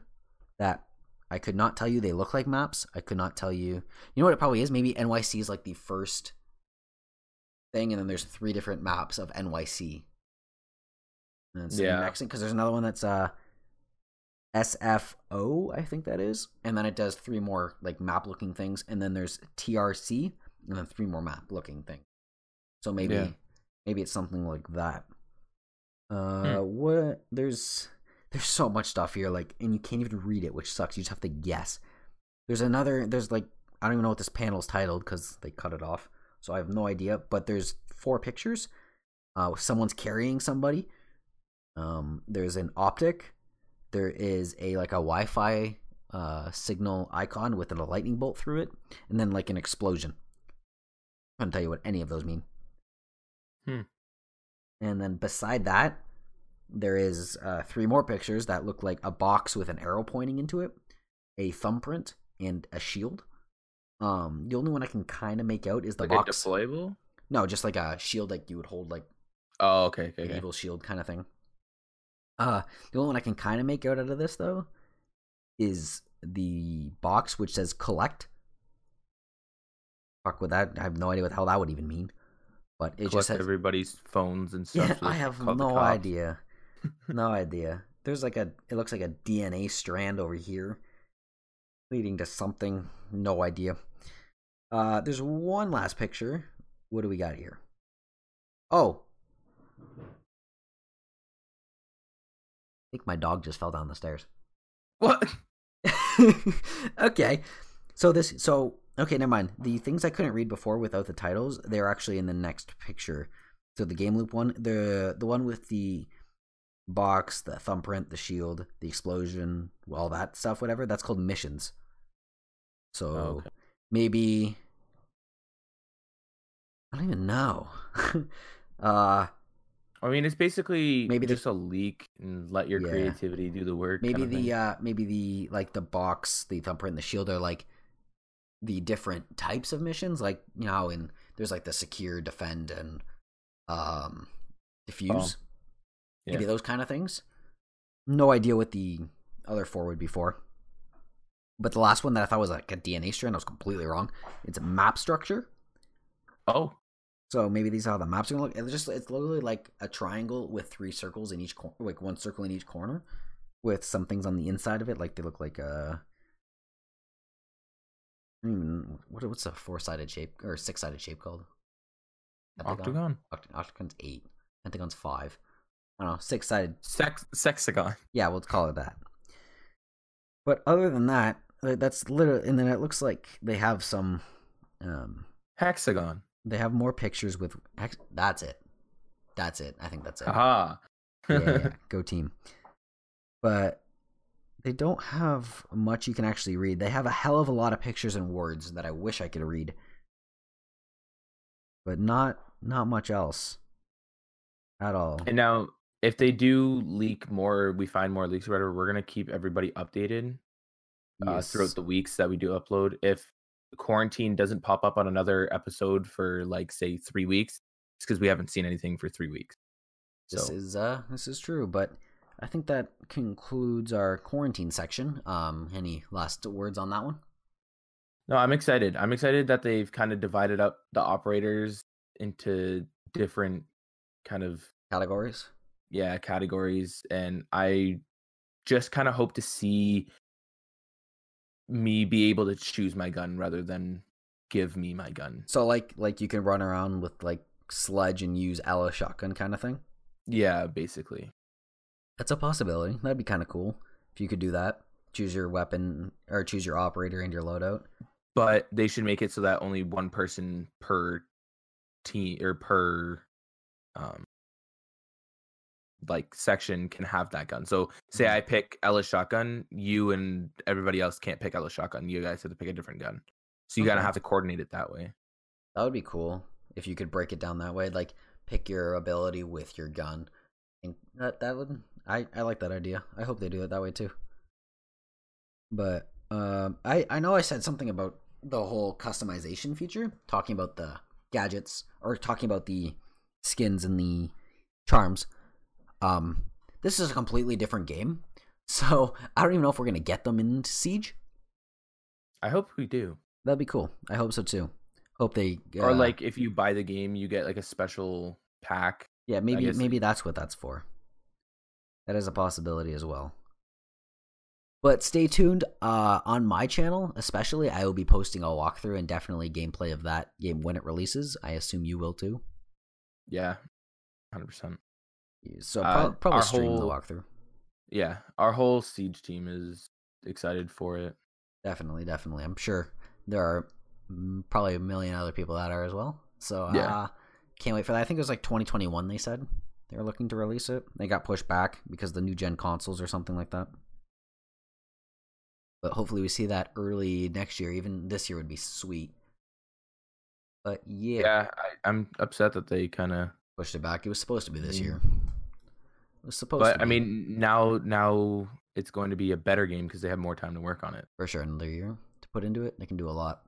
that I could not tell you they look like maps. I could not tell you. You know what it probably is? Maybe NYC is like the first thing, and then there's three different maps of NYC. And it's yeah. because there's another one that's uh SFO, I think that is, and then it does three more like map looking things, and then there's TRC, and then three more map looking things. So maybe Yeah. maybe it's something like that. Uh, what there's there's so much stuff here, like, and you can't even read it, which sucks. You just have to guess. There's another. There's like I don't even know what this panel is titled because they cut it off, so I have no idea. But there's four pictures. Uh, someone's carrying somebody. Um, there's an optic. There is a like a Wi-Fi uh signal icon with a lightning bolt through it, and then like an explosion. I couldn't tell you what any of those mean. Hmm. And then beside that, there is uh, three more pictures that look like a box with an arrow pointing into it, a thumbprint, and a shield. Um, the only one I can kind of make out is the like a box. deployable. no, just like a shield like you would hold like Oh, okay, okay, an okay. evil shield kind of thing. Uh, the only one I can kind of make out out of this though is the box which says collect. Fuck with that. I have no idea what the hell that would even mean. But it just says everybody's phones and stuff. yeah, I have no idea. no idea. There's like a it looks like a DNA strand over here leading to something. No idea. Uh there's one last picture. What do we got here? Oh. I think my dog just fell down the stairs. What? okay. So this so okay, never mind. The things I couldn't read before without the titles, they're actually in the next picture. So the game loop one, the the one with the box, the thumbprint, the shield, the explosion, all that stuff, whatever, that's called missions. So Oh, okay. maybe I don't even know. uh I mean, it's basically Maybe the- just a leak and let your Yeah. creativity do the work. maybe the uh maybe the like the box the thumbprint and the shield are like the different types of missions like you know in there's like the secure, defend, and um, diffuse. Yeah. Maybe those kind of things. No idea what the other four would be for. But the last one that I thought was like a DNA strand, I was completely wrong. It's a map structure. Oh, So maybe these are how the maps are gonna look. It's just it's literally like a triangle with three circles in each corner, like one circle in each corner, with some things on the inside of it. Like they look like a. Even what what's a four sided shape or six sided shape called? octagon, Oct- Octagon's eight. Pentagon's five. I don't know. Six sided. sex, sexagon. Yeah, we'll call it that. But other than that, uh, that's literally. And then it looks like they have some. Um, Hexagon. they have more pictures with. hex- That's it. That's it. I think that's it. Aha. yeah, yeah, go team. But they don't have much you can actually read. They have a hell of a lot of pictures and words that I wish I could read. But not not much else at all. and now, if they do leak more, we find more leaks or whatever, we're gonna keep everybody updated uh, Yes. throughout the weeks that we do upload. If quarantine doesn't pop up on another episode for like say three weeks, it's because we haven't seen anything for three weeks. This is uh this is true, but I think that concludes our quarantine section. Um any last words on that one? no, I'm excited. I'm excited that they've kind of divided up the operators into different kind of Categories? yeah categories and i just kind of hope to see me be able to choose my gun rather than give me my gun So like like you can run around with like sledge and use Ela shotgun kind of thing? yeah basically That's a possibility. That'd be kind of cool if you could do that. Choose your weapon or choose your operator and your loadout. but they should make it so that only one person per team or per um like section can have that gun so say i pick Ela's shotgun you and everybody else can't pick Ela's shotgun you guys have to pick a different gun so you gotta have to coordinate it that way That would be cool if you could break it down that way. Like pick your ability with your gun. And that that would I I like that idea. I hope they do it that way too. But um, I I know I said something about the whole customization feature, talking about the gadgets or talking about the skins and the charms. Um, this is a completely different game, so I don't even know if we're gonna get them in Siege. i hope we do That'd be cool. I hope so too. Hope they or uh, like if you buy the game you get like a special pack Yeah, maybe maybe that's what that's for. That is a possibility as well. But stay tuned uh, on my channel, especially. I will be posting a walkthrough and definitely gameplay of that game when it releases. I assume you will too. yeah 100% So Uh, prob- probably stream the walkthrough. yeah our whole siege team is excited for it Definitely, definitely. I'm sure there are mm, probably a million other people that are as well. So Yeah. uh, can't wait for that. I think it was like 2021. They said they were looking to release it. They got pushed back because of the new gen consoles or something like that. But hopefully we see that early next year. Even this year would be sweet. But yeah, yeah, I, i'm upset that they kind of pushed it back. It was supposed to be this Mm. year. It was supposed. but i mean now now it's going to be a better game because they have more time to work on it for sure another year to put into it they can do a lot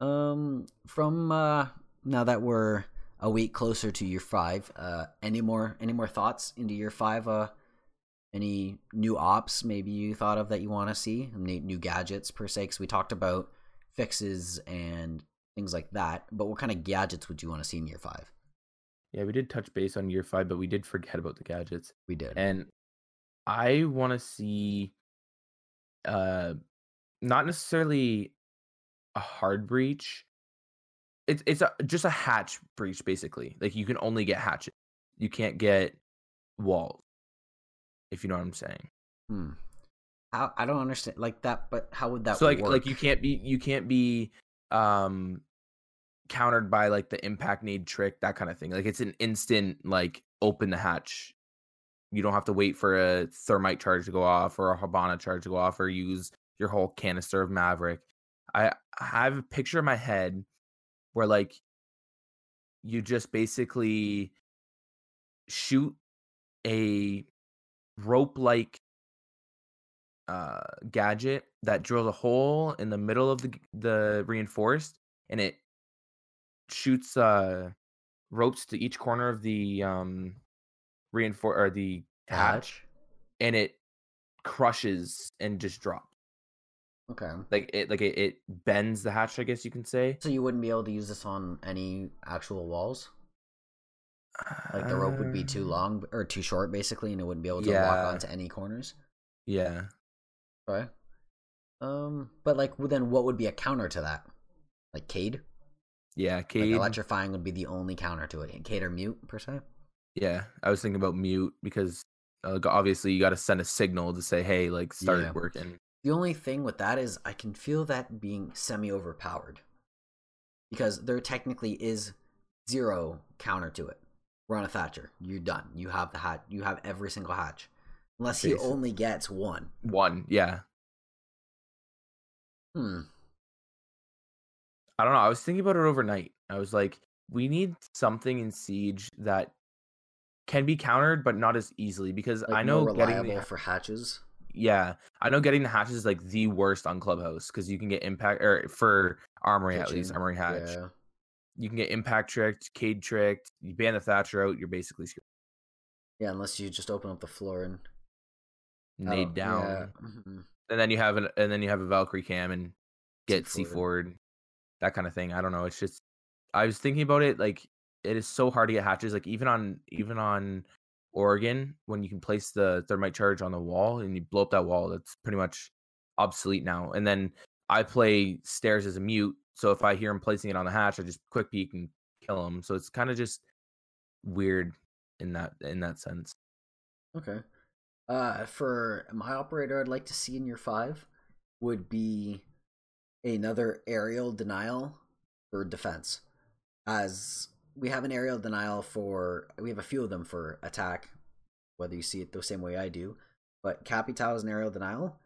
um from uh now that we're a week closer to year five. Uh any more any more thoughts into year five? Uh any new ops maybe you thought of that you want to see? Any new gadgets per se? Because we talked about fixes and things like that but what kind of gadgets would you want to see in year five? Yeah we did touch base on year five but we did forget about the gadgets. We did. And i want to see uh not necessarily a hard breach it's it's a, just a hatch breach basically. Like you can only get hatches. You can't get walls if you know what i'm saying. Hmm. how, i don't understand like that but how would that so like work? like you can't be you can't be um countered by like the impact nade trick that kind of thing. Like it's an instant like open the hatch. You don't have to wait for a thermite charge to go off or a Hibana charge to go off or use your whole canister of maverick. I I have a picture in my head where like you just basically shoot a rope like uh gadget that drills a hole in the middle of the the reinforced and it shoots uh ropes to each corner of the um reinforce or the hatch, and it crushes and just drops. Okay. Like it like it, it bends the hatch, I guess you can say. So you wouldn't be able to use this on any actual walls? Like the rope would be too Uh, long or too short, basically, and it wouldn't be able to Yeah. lock onto any corners. Yeah. Okay. Um, but like, well, then what would be a counter to that? Like Kaid? Yeah, Like electrifying would be the only counter to it. Kaid or mute per se. yeah, I was thinking about mute because uh, obviously you got to send a signal to say, "Hey, like start Yeah. working." The only thing with that is I can feel that being semi overpowered because there technically is zero counter to it. We're on a Thatcher. You're done. You have the hatch. You have every single hatch, unless he Basic. only gets one. One, yeah. Hmm. I don't know. I was thinking about it overnight. I was like, we need something in Siege that can be countered, but not as easily because Like I know getting the, for hatches. Yeah, I know getting the hatches is like the worst on Clubhouse because you can get impact or for Armory at least Armory hatch. Yeah. You can get impact tricked, Kaid tricked. You ban the Thatcher out, you're basically screwed. Yeah, unless you just open up the floor and nade Oh, down, yeah, mhm. and then you have an and then you have a Valkyrie cam and get C C4. forward, that kind of thing. I don't know. It's just I was thinking about it. Like it is so hard to get hatches. Like even on even on Oregon, when you can place the thermite charge on the wall and you blow up that wall, that's pretty much obsolete now. And then I play stairs as a mute, so if I hear him placing it on the hatch, I just quick peek and kill him. So it's kind of just weird in that in that sense. Okay. Uh, for my operator, I'd like to see in your five would be another aerial denial for defense. As we have an aerial denial for, we have a few of them for attack, whether you see it the same way I do. But Capitão is an aerial denial.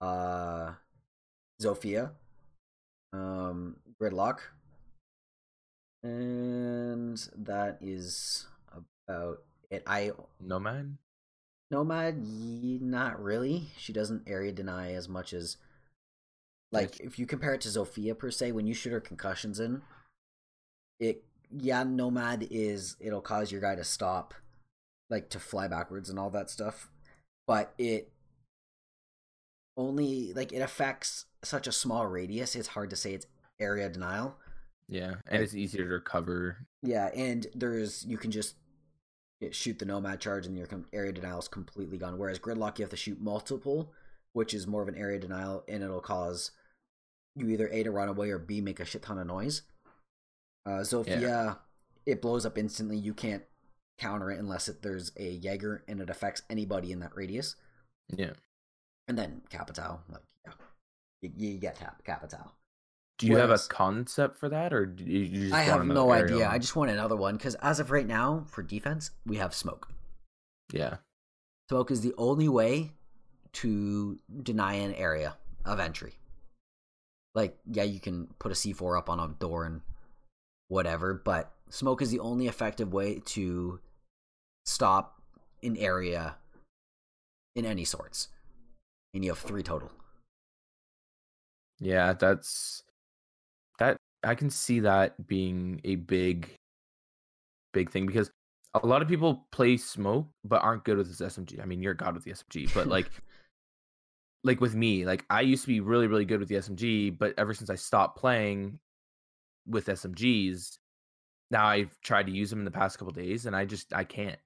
Uh, Zofia, um, Gridlock, and that is about it. I Nomad. Nomad, not really. She doesn't area deny as much as like if you compare it to Zofia per se, when you shoot her concussions in, it yeah, Nomad is it'll cause your guy to stop, like to fly backwards and all that stuff. But it only like it affects such a small radius, it's hard to say it's area denial. Yeah, and Like- it's easier to recover. Yeah, and there's you can just get, shoot the nomad charge and your area denial is completely gone. Whereas gridlock, you have to shoot multiple, which is more of an area denial, and it'll cause you either a to run away or b make a shit ton of noise. Uh, Zofia, it blows up instantly. You can't counter it unless it, there's a Jaeger and it affects anybody in that radius. Yeah. And then Capitão, like yeah, you, you get Cap- Capitão. Do you have a concept for that, or do you you just I have no idea. I just want another one because as of right now, for defense, we have smoke. yeah, Smoke is the only way to deny an area of entry. Like, yeah, you can put a C4 up on a door and whatever, but smoke is the only effective way to stop an area in any sorts. And you have three total. yeah. That's that. I can see that being a big, big thing because a lot of people play smoke but aren't good with this SMG. I mean, you're god with the SMG, but like, like with me, like I used to be really, really good with the SMG, but ever since I stopped playing with SMGs, now I've tried to use them in the past couple days, and I just I can't.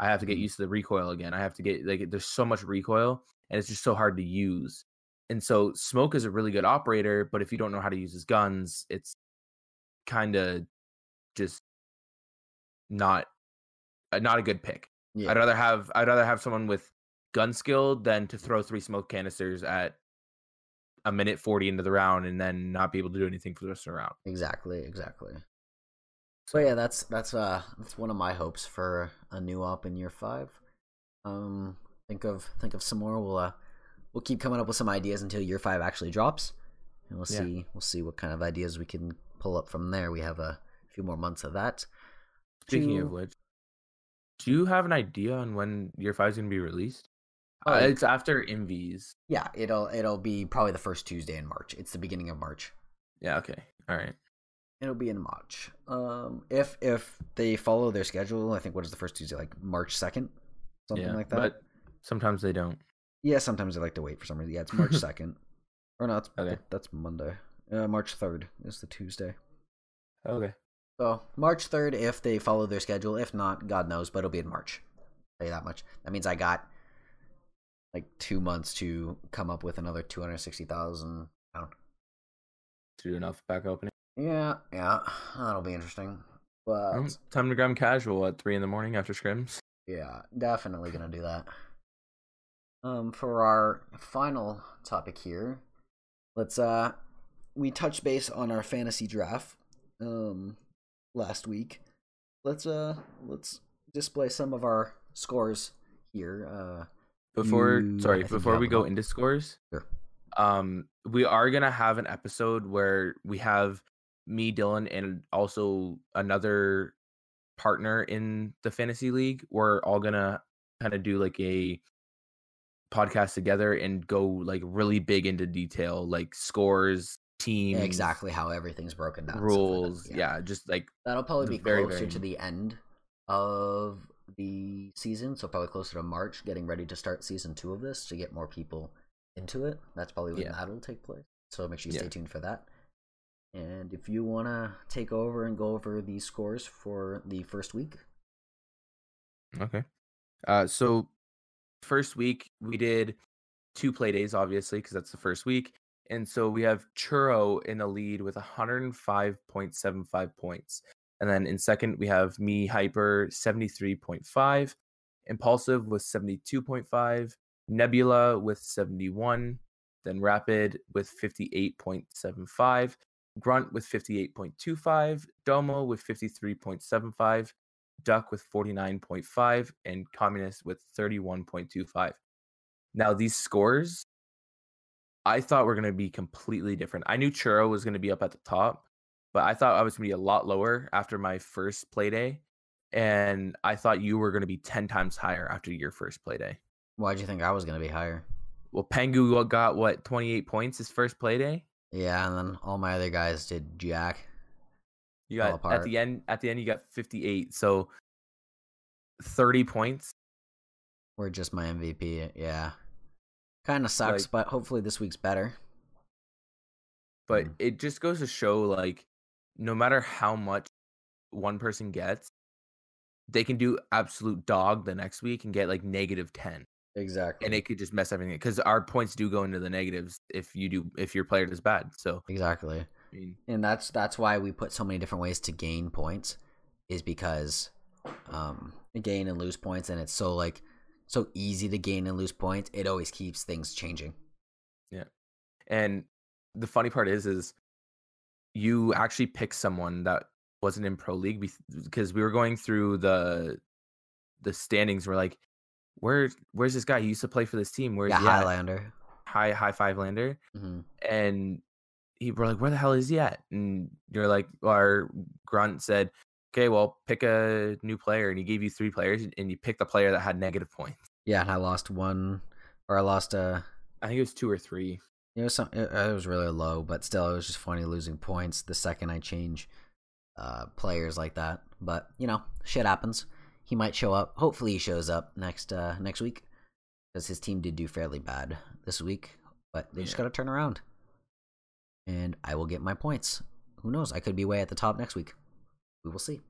I have to get Mhm. used to the recoil again. I have to get like there's so much recoil, and it's just so hard to use. And so Smoke is a really good operator, but if you don't know how to use his guns, it's kind of just not uh, not a good pick. Yeah. I'd rather have I'd rather have someone with gun skill than to throw three smoke canisters at a minute 40 into the round and then not be able to do anything for the rest of the round. Exactly, exactly. So yeah, that's that's uh that's one of my hopes for a new op in year five. Um, think of think of some more. We'll uh we'll keep coming up with some ideas until year five actually drops, and we'll Yeah. see we'll see what kind of ideas we can pull up from there. We have a few more months of that. Speaking To- of which, do you have an idea on when year five is going to be released? Oh, uh, it's after MVs. yeah, it'll it'll be probably the first Tuesday in March. It's the beginning of March. Yeah. Okay. All right. It'll be in March. Um, if if they follow their schedule, I think what is the first Tuesday like March second, something yeah, like that. But sometimes they don't. Yeah, sometimes they like to wait for some reason. Yeah, it's March second, or no, it's, Okay. that's Monday. Uh, March third is the Tuesday. Okay. So March third, if they follow their schedule. If not, God knows, but it'll be in March. Tell you that much. That means I got like two months to come up with another two hundred sixty thousand. To do enough back opening. Yeah, yeah, that'll be interesting. But Um, time to grab casual at three in the morning after scrims. Yeah, definitely gonna do that. Um, for our final topic here, let's uh, we touched base on our fantasy draft, um, last week. Let's uh, let's display some of our scores here. Uh, Before I sorry, before we go into scores, Sure. um, we are gonna have an episode where we have me, Dylan, and also another partner in the fantasy league. We're all gonna kind of do like a podcast together and go like really big into detail, like scores, teams, exactly how everything's broken down. stuff like that, rules. yeah. just like That'll probably be very, closer very to the end of the season, so probably closer to March, getting ready to start season two of this to get more people into it. That's probably when Yeah. that'll take place. So make sure you Yeah. stay tuned for that. And if you want to take over and go over the scores for the first week, Okay. Uh, so first week we did two play days, obviously, because that's the first week, and so we have Churro in the lead with 105.75 points, and then in second we have me Hyper 73.5, Impulsive with 72.5, Nebula with 71, then Rapid with 58.75, Grunt with 58.25, Domo with 53.75. Duck with 49.5, and Communist with 31.25. Now, these scores, I thought were going to be completely different. I knew Churro was going to be up at the top, but I thought I was going to be a lot lower after my first play day. And I thought you were going to be 10 times higher after your first play day. why'd you think I was going to be higher? Well, Pengu got what, 28 points his first play day? Yeah, and then all my other guys did Jack. You got at the end at the end you got 58. So 30 points Were just my MVP. Yeah, kind of sucks, Like- but hopefully this week's better. but Mm. it just goes to show like no matter how much one person gets they can do absolute dog the next week and get like negative 10 Exactly. and it could just mess everything because our points do go into the negatives if you do if your player does bad so exactly. i mean and that's that's why we put so many different ways to gain points is because um gain and lose points and it's so like so easy to gain and lose points it always keeps things changing Yeah. and the funny part is is you actually pick someone that wasn't in pro league because we were going through the the standings we're like where where's this guy he used to play for this team where's yeah he at? highlander high high five lander hmm and he were like, "Where the hell is he at?" And you're like, our grunt said, "Okay, well, pick a new player," and he gave you three players, and you picked the player that had negative points. yeah and i lost one or i lost a. I think it was two or three. It was some it, it was really low but still it was just funny losing points the second i change uh players like that. But you know shit happens. He might show up. Hopefully he shows up next uh next week because his team did do fairly bad this week but they just got to turn around. And i will get my points. Who knows? I could be way at the top next week. We will see.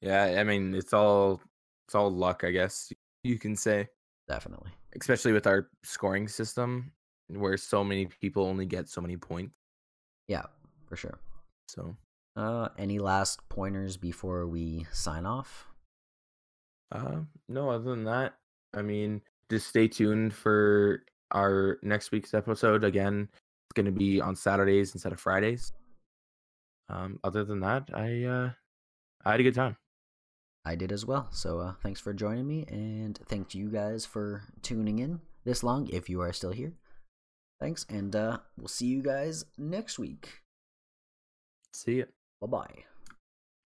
Yeah, I mean, it's all it's all luck, I guess you can say, definitely. Especially with our scoring system, where so many people only get so many points. yeah for sure So, uh any last pointers before we sign off uh, no, other than that, I mean, just stay tuned for our next week's episode. Again, it's going to be on Saturdays instead of Fridays. Um, other than that, I uh, I had a good time. I did as well. So uh, thanks for joining me, and thanks you guys for tuning in this long if you are still here. Thanks, and uh, we'll see you guys next week. See ya. Bye bye.